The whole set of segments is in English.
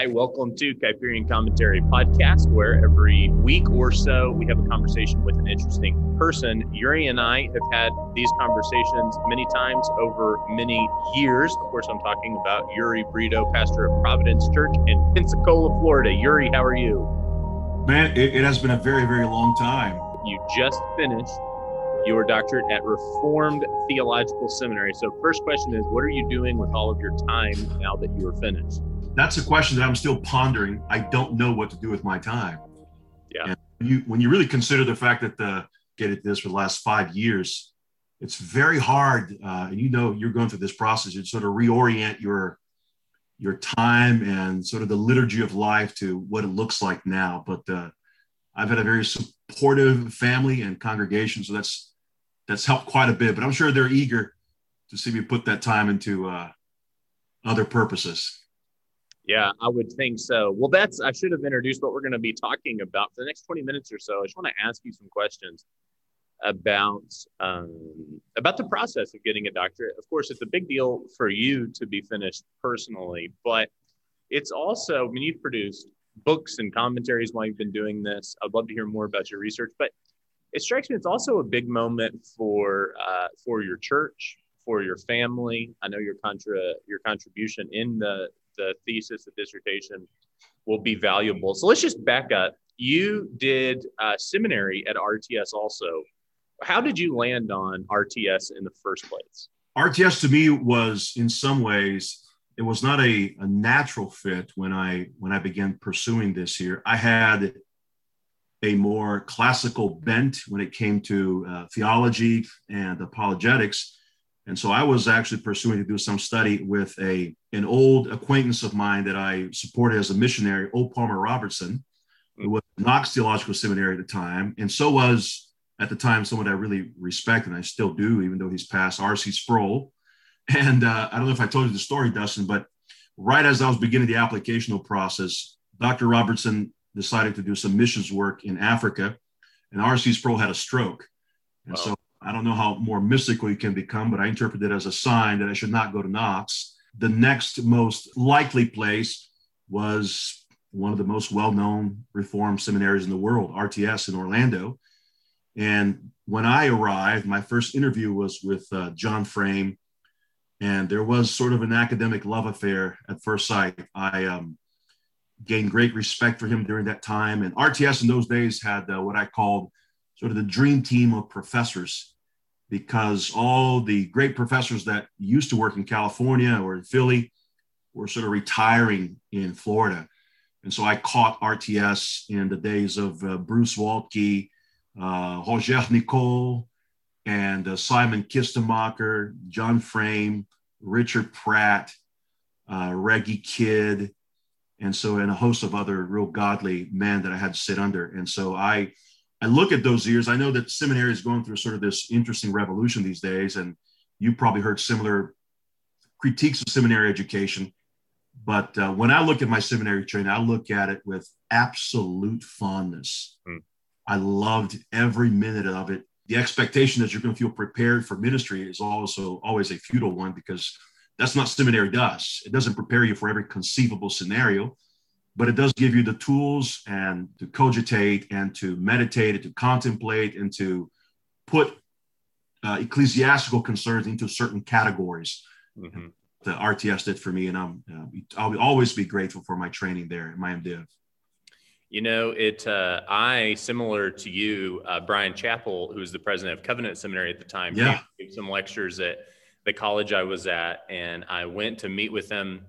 Hi, welcome to Kuyperian Commentary Podcast, where every week or so we have a conversation with an interesting person. Uri and I have had these conversations many times over many years. Of course, I'm talking about Uri Brito, pastor of Providence Church in Pensacola, Florida. Uri, how are you? Man, it, it has been a very, very long time. You just finished your doctorate at Reformed Theological Seminary. So, first question is, what are you doing with all of your time now that you are finished? That's a question that I'm still pondering. I don't know what to do with my time. Yeah. And you, when you really consider the fact that the get at this for the last five years, it's very hard. Uh, and you know, you're going through this process. You sort of reorient your your time and sort of the liturgy of life to what it looks like now. But uh, I've had a very supportive family and congregation, so that's that's helped quite a bit. But I'm sure they're eager to see me put that time into uh, other purposes. Yeah, I would think so. Well, that's I should have introduced what we're going to be talking about for the next 20 minutes or so. I just want to ask you some questions about um, about the process of getting a doctorate. Of course, it's a big deal for you to be finished personally, but it's also I mean you've produced books and commentaries while you've been doing this. I'd love to hear more about your research, but it strikes me it's also a big moment for uh, for your church, for your family. I know your contra your contribution in the the thesis, the dissertation will be valuable. So let's just back up. You did uh, seminary at RTS also. How did you land on RTS in the first place? RTS to me was in some ways it was not a, a natural fit when I when I began pursuing this here. I had a more classical bent when it came to uh, theology and apologetics, and so I was actually pursuing to do some study with a an old acquaintance of mine that I supported as a missionary, O. Palmer Robertson, who was Knox Theological Seminary at the time, and so was at the time someone I really respect and I still do, even though he's passed, R.C. Sproul. And uh, I don't know if I told you the story, Dustin, but right as I was beginning the applicational process, Dr. Robertson decided to do some missions work in Africa, and R.C. Sproul had a stroke. And wow. so I don't know how more mystical you can become, but I interpret it as a sign that I should not go to Knox. The next most likely place was one of the most well known Reformed seminaries in the world, RTS in Orlando. And when I arrived, my first interview was with uh, John Frame, and there was sort of an academic love affair at first sight. I um, gained great respect for him during that time, and RTS in those days had uh, what I called sort of the dream team of professors, because all the great professors that used to work in California or in Philly were sort of retiring in Florida. And so I caught RTS in the days of uh, Bruce Waltke, uh, Roger Nicole, and uh, Simon Kistemaker, John Frame, Richard Pratt, uh, Reggie Kidd, and so and a host of other real godly men that I had to sit under. And so I I look at those years. I know that seminary is going through sort of this interesting revolution these days, and you probably heard similar critiques of seminary education. But uh, when I look at my seminary training, I look at it with absolute fondness. Mm. I loved every minute of it. The expectation that you're going to feel prepared for ministry is also always a futile one because that's not seminary does. It doesn't prepare you for every conceivable scenario, but it does give you the tools and to cogitate and to meditate and to contemplate and to put uh, ecclesiastical concerns into certain categories. Mm-hmm. The RTS did for me, and I'm uh, I'll always be grateful for my training there in my MDiv. You know, it. Uh, I similar to you, uh, Bryan Chapell, who was the president of Covenant Seminary at the time. Yeah, gave some lectures at the college I was at, and I went to meet with him.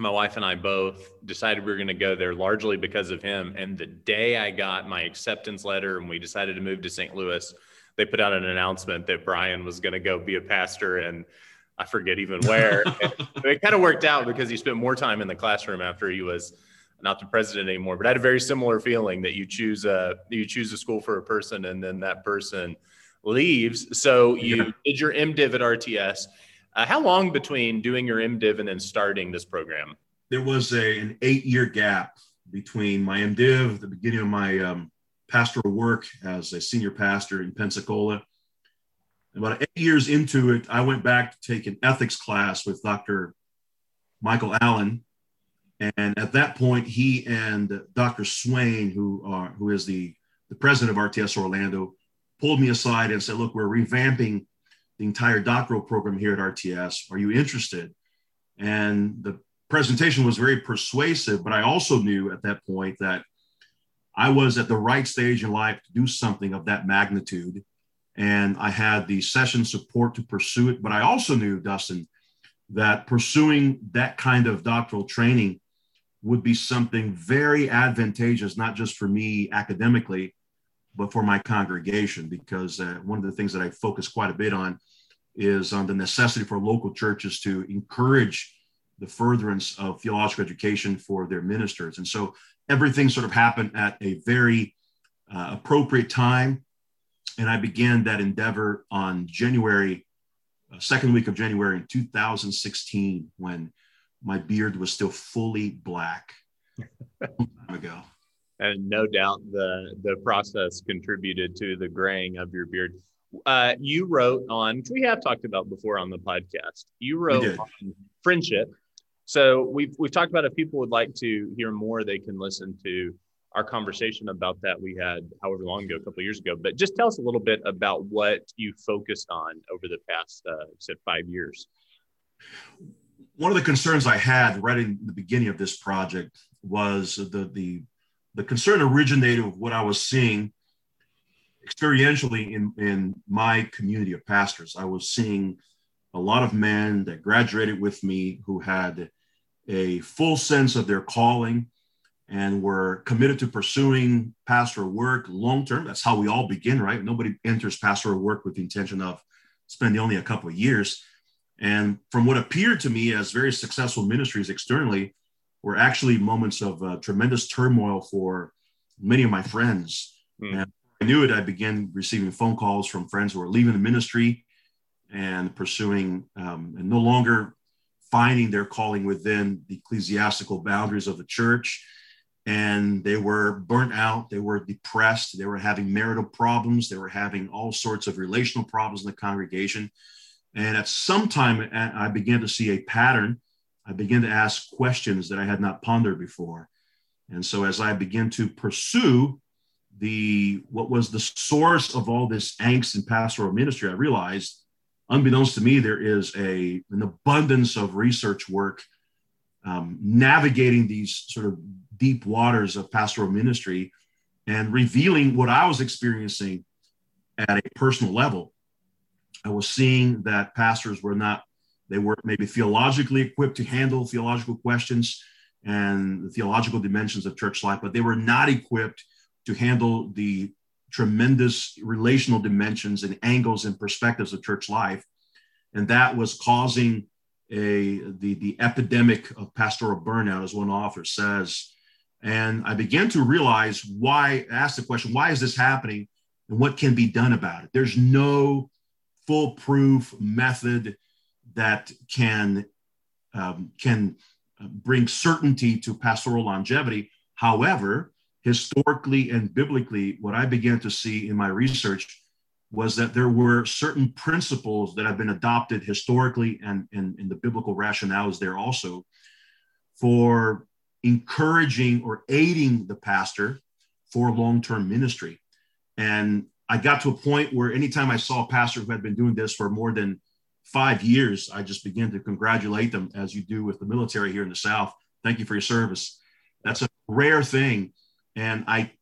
My wife and I both decided we were going to go there largely because of him. And the day I got my acceptance letter and we decided to move to St. Louis, they put out an announcement that Bryan was going to go be a pastor and I forget even where. it kind of worked out because he spent more time in the classroom after he was not the president anymore. But I had a very similar feeling that you choose a you choose a school for a person, and then that person leaves. So you did your MDiv at RTS. Uh, how long between doing your MDiv and then starting this program? There was a, an eight year gap between my MDiv, the beginning of my um, pastoral work as a senior pastor in Pensacola. About eight years into it, I went back to take an ethics class with Dr. Michael Allen, And at that point, he and Dr. Swain, who are who is the, the president of RTS Orlando, pulled me aside and said, "Look, we're revamping the entire doctoral program here at RTS. Are you interested?" And the presentation was very persuasive, but I also knew at that point that I was at the right stage in life to do something of that magnitude. And I had the session support to pursue it. But I also knew, Dustin, that pursuing that kind of doctoral training would be something very advantageous, not just for me academically, but for my congregation. Because uh, one of the things that I focus quite a bit on is on the necessity for local churches to encourage the furtherance of theological education for their ministers. And so everything sort of happened at a very uh, appropriate time. And I began that endeavor on January, uh, second week of January in 2016, when my beard was still fully black. time ago. And no doubt the the process contributed to the graying of your beard. Uh, you wrote on, which we have talked about before on the podcast. You wrote on friendship. So we've we've talked about if people would like to hear more, they can listen to our conversation about that we had however long ago, a couple years ago. But just tell us a little bit about what you focused on over the past, uh, said five years. One of the concerns I had right in the beginning of this project was the the the concern originated with what I was seeing experientially in, in my community of pastors. I was seeing a lot of men that graduated with me who had a full sense of their calling and were committed to pursuing pastoral work long term. That's how we all begin, right? Nobody enters pastoral work with the intention of spending only a couple of years. And from what appeared to me as very successful ministries externally, were actually moments of uh, tremendous turmoil for many of my friends. Mm. And I knew it, I began receiving phone calls from friends who were leaving the ministry and pursuing um, and no longer finding their calling within the ecclesiastical boundaries of the church. And they were burnt out, they were depressed, they were having marital problems, they were having all sorts of relational problems in the congregation. And at some time, I began to see a pattern. I began to ask questions that I had not pondered before. And so, as I began to pursue the what was the source of all this angst in pastoral ministry, I realized unbeknownst to me, there is a, an abundance of research work um, navigating these sort of deep waters of pastoral ministry and revealing what I was experiencing at a personal level. I was seeing that pastors were not, they were maybe theologically equipped to handle theological questions and the theological dimensions of church life, but they were not equipped to handle the tremendous relational dimensions and angles and perspectives of church life. And that was causing a the, the epidemic of pastoral burnout, as one author says. And I began to realize why, ask the question, why is this happening and what can be done about it? There's no foolproof method that can, um, can bring certainty to pastoral longevity. However, historically and biblically, what I began to see in my research was that there were certain principles that have been adopted historically and in the biblical rationale is there also for encouraging or aiding the pastor for long-term ministry. And I got to a point where anytime I saw a pastor who had been doing this for more than five years, I just begin to congratulate them as you do with the military here in the South. Thank you for your service. That's a rare thing and I,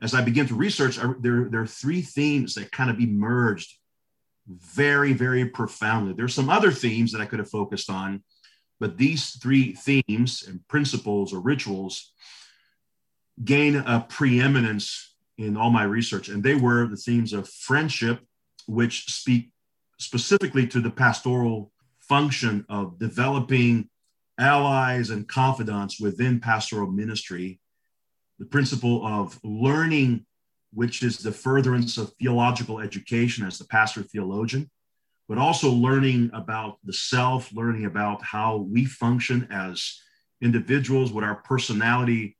as I begin to research, I, there, there are three themes that kind of emerged very, very profoundly. There's some other themes that I could have focused on, but these three themes and principles or rituals gain a preeminence in all my research. And they were the themes of friendship, which speak specifically to the pastoral function of developing allies and confidants within pastoral ministry the principle of learning, which is the furtherance of theological education as the pastor theologian, but also learning about the self, learning about how we function as individuals, what our personality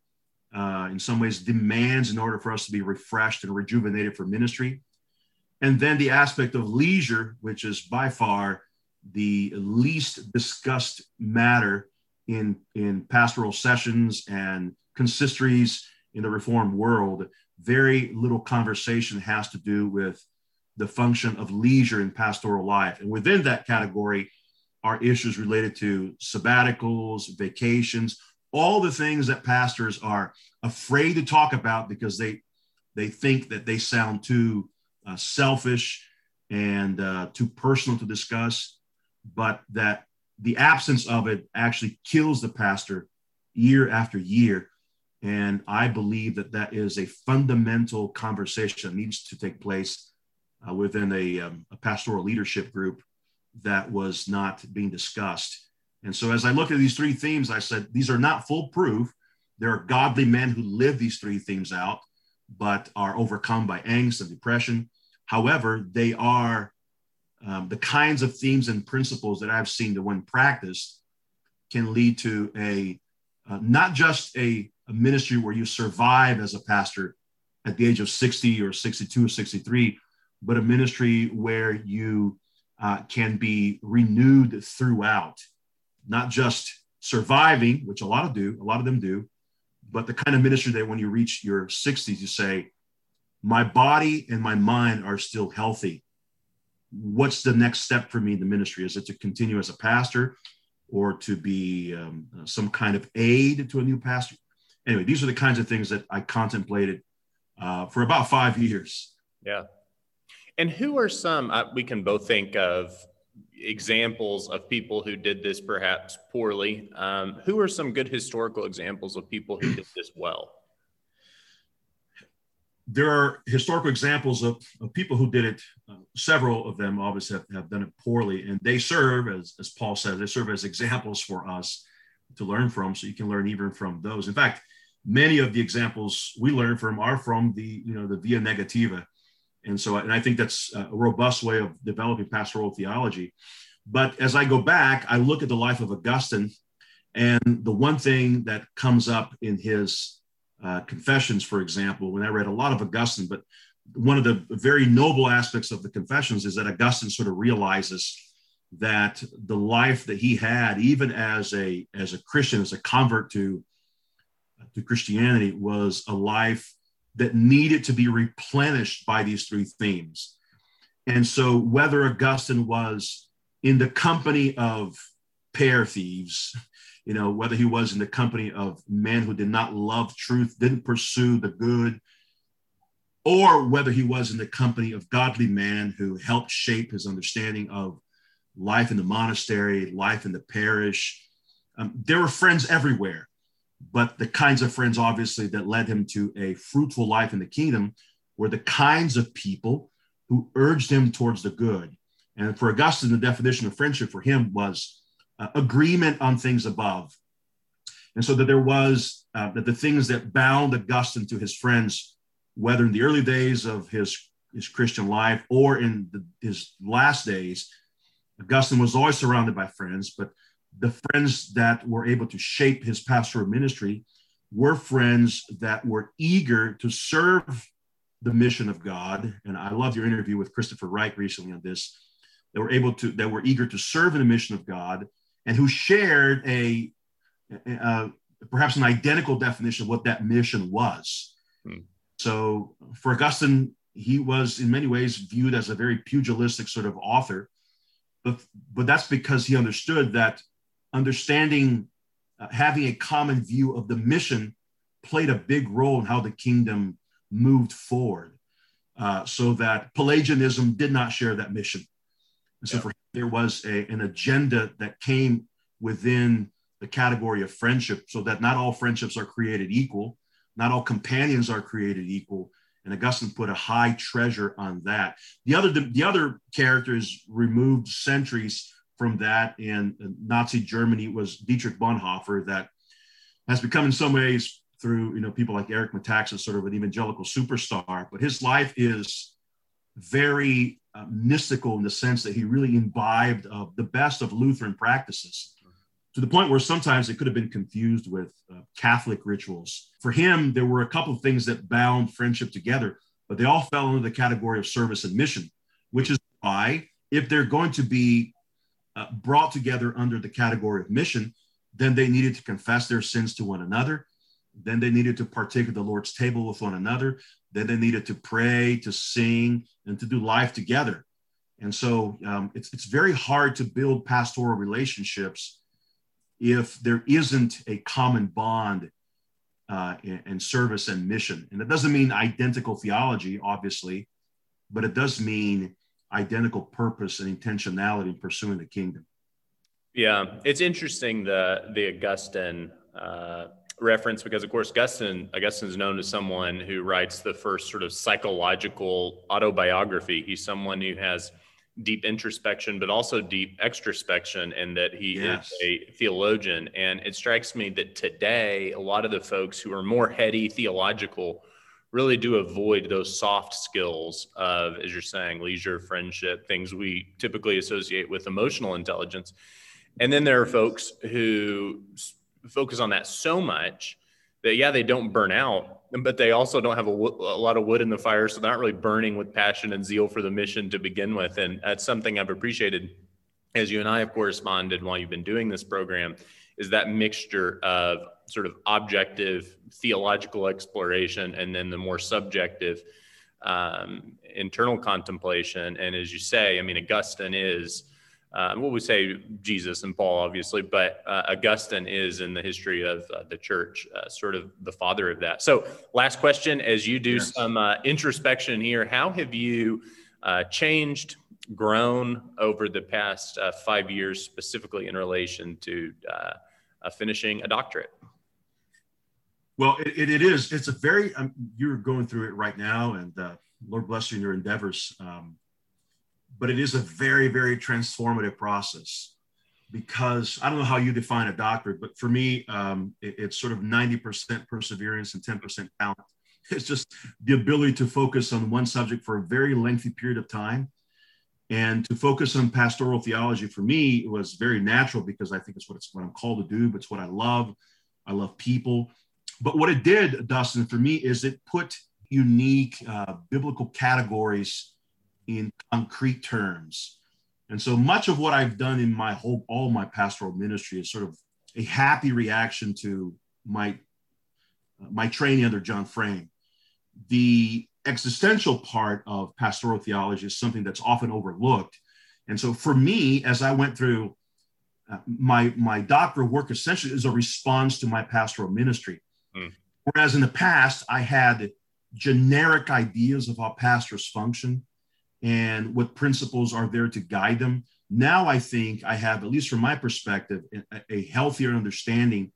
uh, in some ways demands in order for us to be refreshed and rejuvenated for ministry. And then the aspect of leisure, which is by far the least discussed matter in, in pastoral sessions and consistories in the Reformed world, very little conversation has to do with the function of leisure in pastoral life. And within that category are issues related to sabbaticals, vacations, all the things that pastors are afraid to talk about because they they think that they sound too uh, selfish and uh, too personal to discuss, but that the absence of it actually kills the pastor year after year. And I believe that that is a fundamental conversation that needs to take place uh, within a, um, a pastoral leadership group that was not being discussed. And so, as I look at these three themes, I said, these are not foolproof. There are godly men who live these three themes out, but are overcome by angst and depression. However, they are um, the kinds of themes and principles that I've seen that, when practiced, can lead to a uh, not just a, a ministry where you survive as a pastor at the age of 60 or 62 or 63, but a ministry where you uh, can be renewed throughout, not just surviving, which a lot of do, a lot of them do, but the kind of ministry that when you reach your 60s, you say, my body and my mind are still healthy. What's the next step for me in the ministry? Is it to continue as a pastor or to be um, some kind of aid to a new pastor? Anyway, these are the kinds of things that I contemplated uh, for about five years. Yeah. And who are some, uh, we can both think of examples of people who did this perhaps poorly. Um, who are some good historical examples of people who did this well? There are historical examples of, of people who did it. Uh, several of them obviously have, have done it poorly, and they serve, as, as Paul said, they serve as examples for us to learn from. So you can learn even from those. In fact, many of the examples we learn from are from the you know the via negativa and so, and I think that's a robust way of developing pastoral theology. But as I go back, I look at the life of Augustine, and the one thing that comes up in his uh, confessions, for example, when I read a lot of Augustine, but one of the very noble aspects of the confessions is that Augustine sort of realizes that the life that he had, even as a as a Christian, as a convert to to Christianity, was a life that needed to be replenished by these three themes. And so, whether Augustine was in the company of pear thieves, you know, whether he was in the company of men who did not love truth, didn't pursue the good, or whether he was in the company of godly men who helped shape his understanding of life in the monastery, life in the parish. Um, there were friends everywhere but the kinds of friends obviously that led him to a fruitful life in the kingdom were the kinds of people who urged him towards the good and for augustine the definition of friendship for him was uh, agreement on things above and so that there was uh, that the things that bound augustine to his friends whether in the early days of his his christian life or in the, his last days augustine was always surrounded by friends but the friends that were able to shape his pastoral ministry were friends that were eager to serve the mission of God. And I love your interview with Christopher Wright recently on this. That were able to, that were eager to serve in the mission of God and who shared a, perhaps an identical definition of what that mission was. Hmm. So for Augustine, he was in many ways viewed as a very pugilistic sort of author, but but that's because he understood that understanding, uh, having a common view of the mission played a big role in how the kingdom moved forward. Uh, so that Pelagianism did not share that mission. And so yeah. for there was a, an agenda that came within the category of friendship, so that not all friendships are created equal, not all companions are created equal. And Augustine put a high treasure on that. The other, the, the other characters removed centuries from that in Nazi Germany was Dietrich Bonhoeffer that has become in some ways through you know people like Eric Metaxas sort of an evangelical superstar, but his life is very uh, mystical in the sense that he really imbibed of the best of Lutheran practices to the point where sometimes it could have been confused with uh, Catholic rituals. For him, there were a couple of things that bound friendship together, but they all fell under the category of service and mission, which is why if they're going to be uh, brought together under the category of mission, Then they needed to confess their sins to one another. Then they needed to partake of the Lord's table with one another. Then they needed to pray, to sing, and to do life together. And so um, it's, it's very hard to build pastoral relationships if there isn't a common bond uh, and service and mission. And that doesn't mean identical theology, obviously, but it does mean identical purpose and intentionality in pursuing the kingdom. Yeah, it's interesting the the Augustine uh, reference because, of course, Augustine Augustine is known as someone who writes the first sort of psychological autobiography. He's someone who has deep introspection, but also deep extrospection, and that he yes. is a theologian. And it strikes me that today, a lot of the folks who are more heady theological really do avoid those soft skills of, as you're saying, leisure, friendship, things we typically associate with emotional intelligence. And then there are folks who focus on that so much that, yeah, they don't burn out, but they also don't have a, lot of wood in the fire. So they're not really burning with passion and zeal for the mission to begin with. And that's something I've appreciated as you and I have corresponded while you've been doing this program is that mixture of sort of objective theological exploration and then the more subjective um, internal contemplation. And as you say, I mean, Augustine is uh, what we say Jesus and Paul, obviously, but uh, Augustine is in the history of uh, the church, uh, sort of the father of that. So, last question as you do yes. some uh, introspection here, how have you uh, changed, grown over the past five years, specifically in relation to finishing a doctorate? Well, it, it is. It's a very, um, you're going through it right now, and Lord bless you in your endeavors. Um, but it is a very, very transformative process because I don't know how you define a doctorate, but for me, um, it, it's sort of 90% perseverance and 10% talent. It's just the ability to focus on one subject for a very lengthy period of time. And to focus on pastoral theology for me was very natural because I think it's what it's what I'm called to do, but it's what I love. I love people. But what it did, Dustin, for me is it put unique uh, biblical categories in concrete terms. And so much of what I've done in my whole, all my pastoral ministry is sort of a happy reaction to my, my training under John Frame. The existential part of pastoral theology is something that's often overlooked. And so for me, as I went through uh, my, my doctoral work, essentially is a response to my pastoral ministry. Mm. Whereas in the past, I had generic ideas of how pastors function and what principles are there to guide them. Now I think I have, at least from my perspective, a, healthier understanding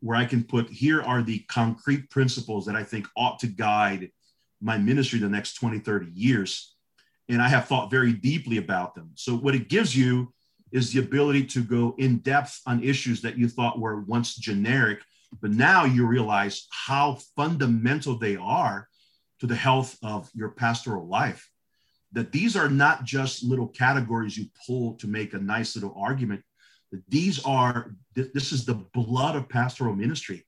where I can put here are the concrete principles that I think ought to guide my ministry the next 20, 30 years. And I have thought very deeply about them. So, what it gives you is the ability to go in depth on issues that you thought were once generic, but now you realize how fundamental they are to the health of your pastoral life that these are not just little categories you pull to make a nice little argument. That these are, this is the blood of pastoral ministry.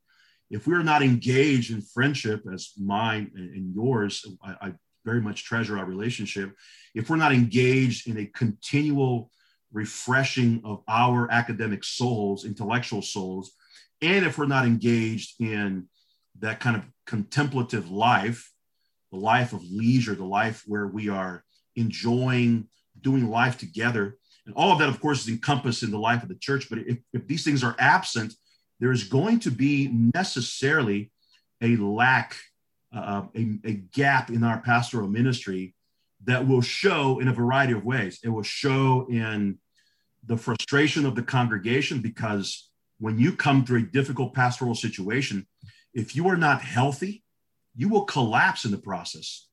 If we're not engaged in friendship, as mine and yours, I, I very much treasure our relationship. If we're not engaged in a continual refreshing of our academic souls, intellectual souls, and if we're not engaged in that kind of contemplative life, the life of leisure, the life where we are enjoying doing life together. And all of that, of course, is encompassed in the life of the church. But if, if these things are absent, there is going to be necessarily a lack, uh, a, a gap in our pastoral ministry that will show in a variety of ways. It will show in the frustration of the congregation because when you come through a difficult pastoral situation, if you are not healthy, you will collapse in the process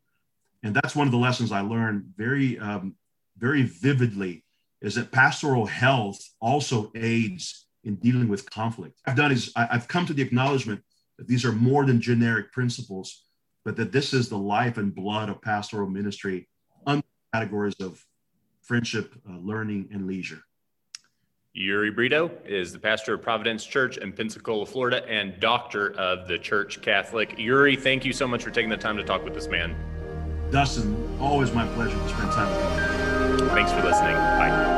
and that's one of the lessons I learned very, um, very vividly is that pastoral health also aids in dealing with conflict. I've done is I've come to the acknowledgement that these are more than generic principles, but that this is the life and blood of pastoral ministry under categories of friendship, uh, learning, and leisure. Uri Brito is the pastor of Providence Church in Pensacola, Florida, and doctor of the Church Catholic. Uri, thank you so much for taking the time to talk with this man. Dustin, always my pleasure to spend time with you. Thanks for listening. Bye.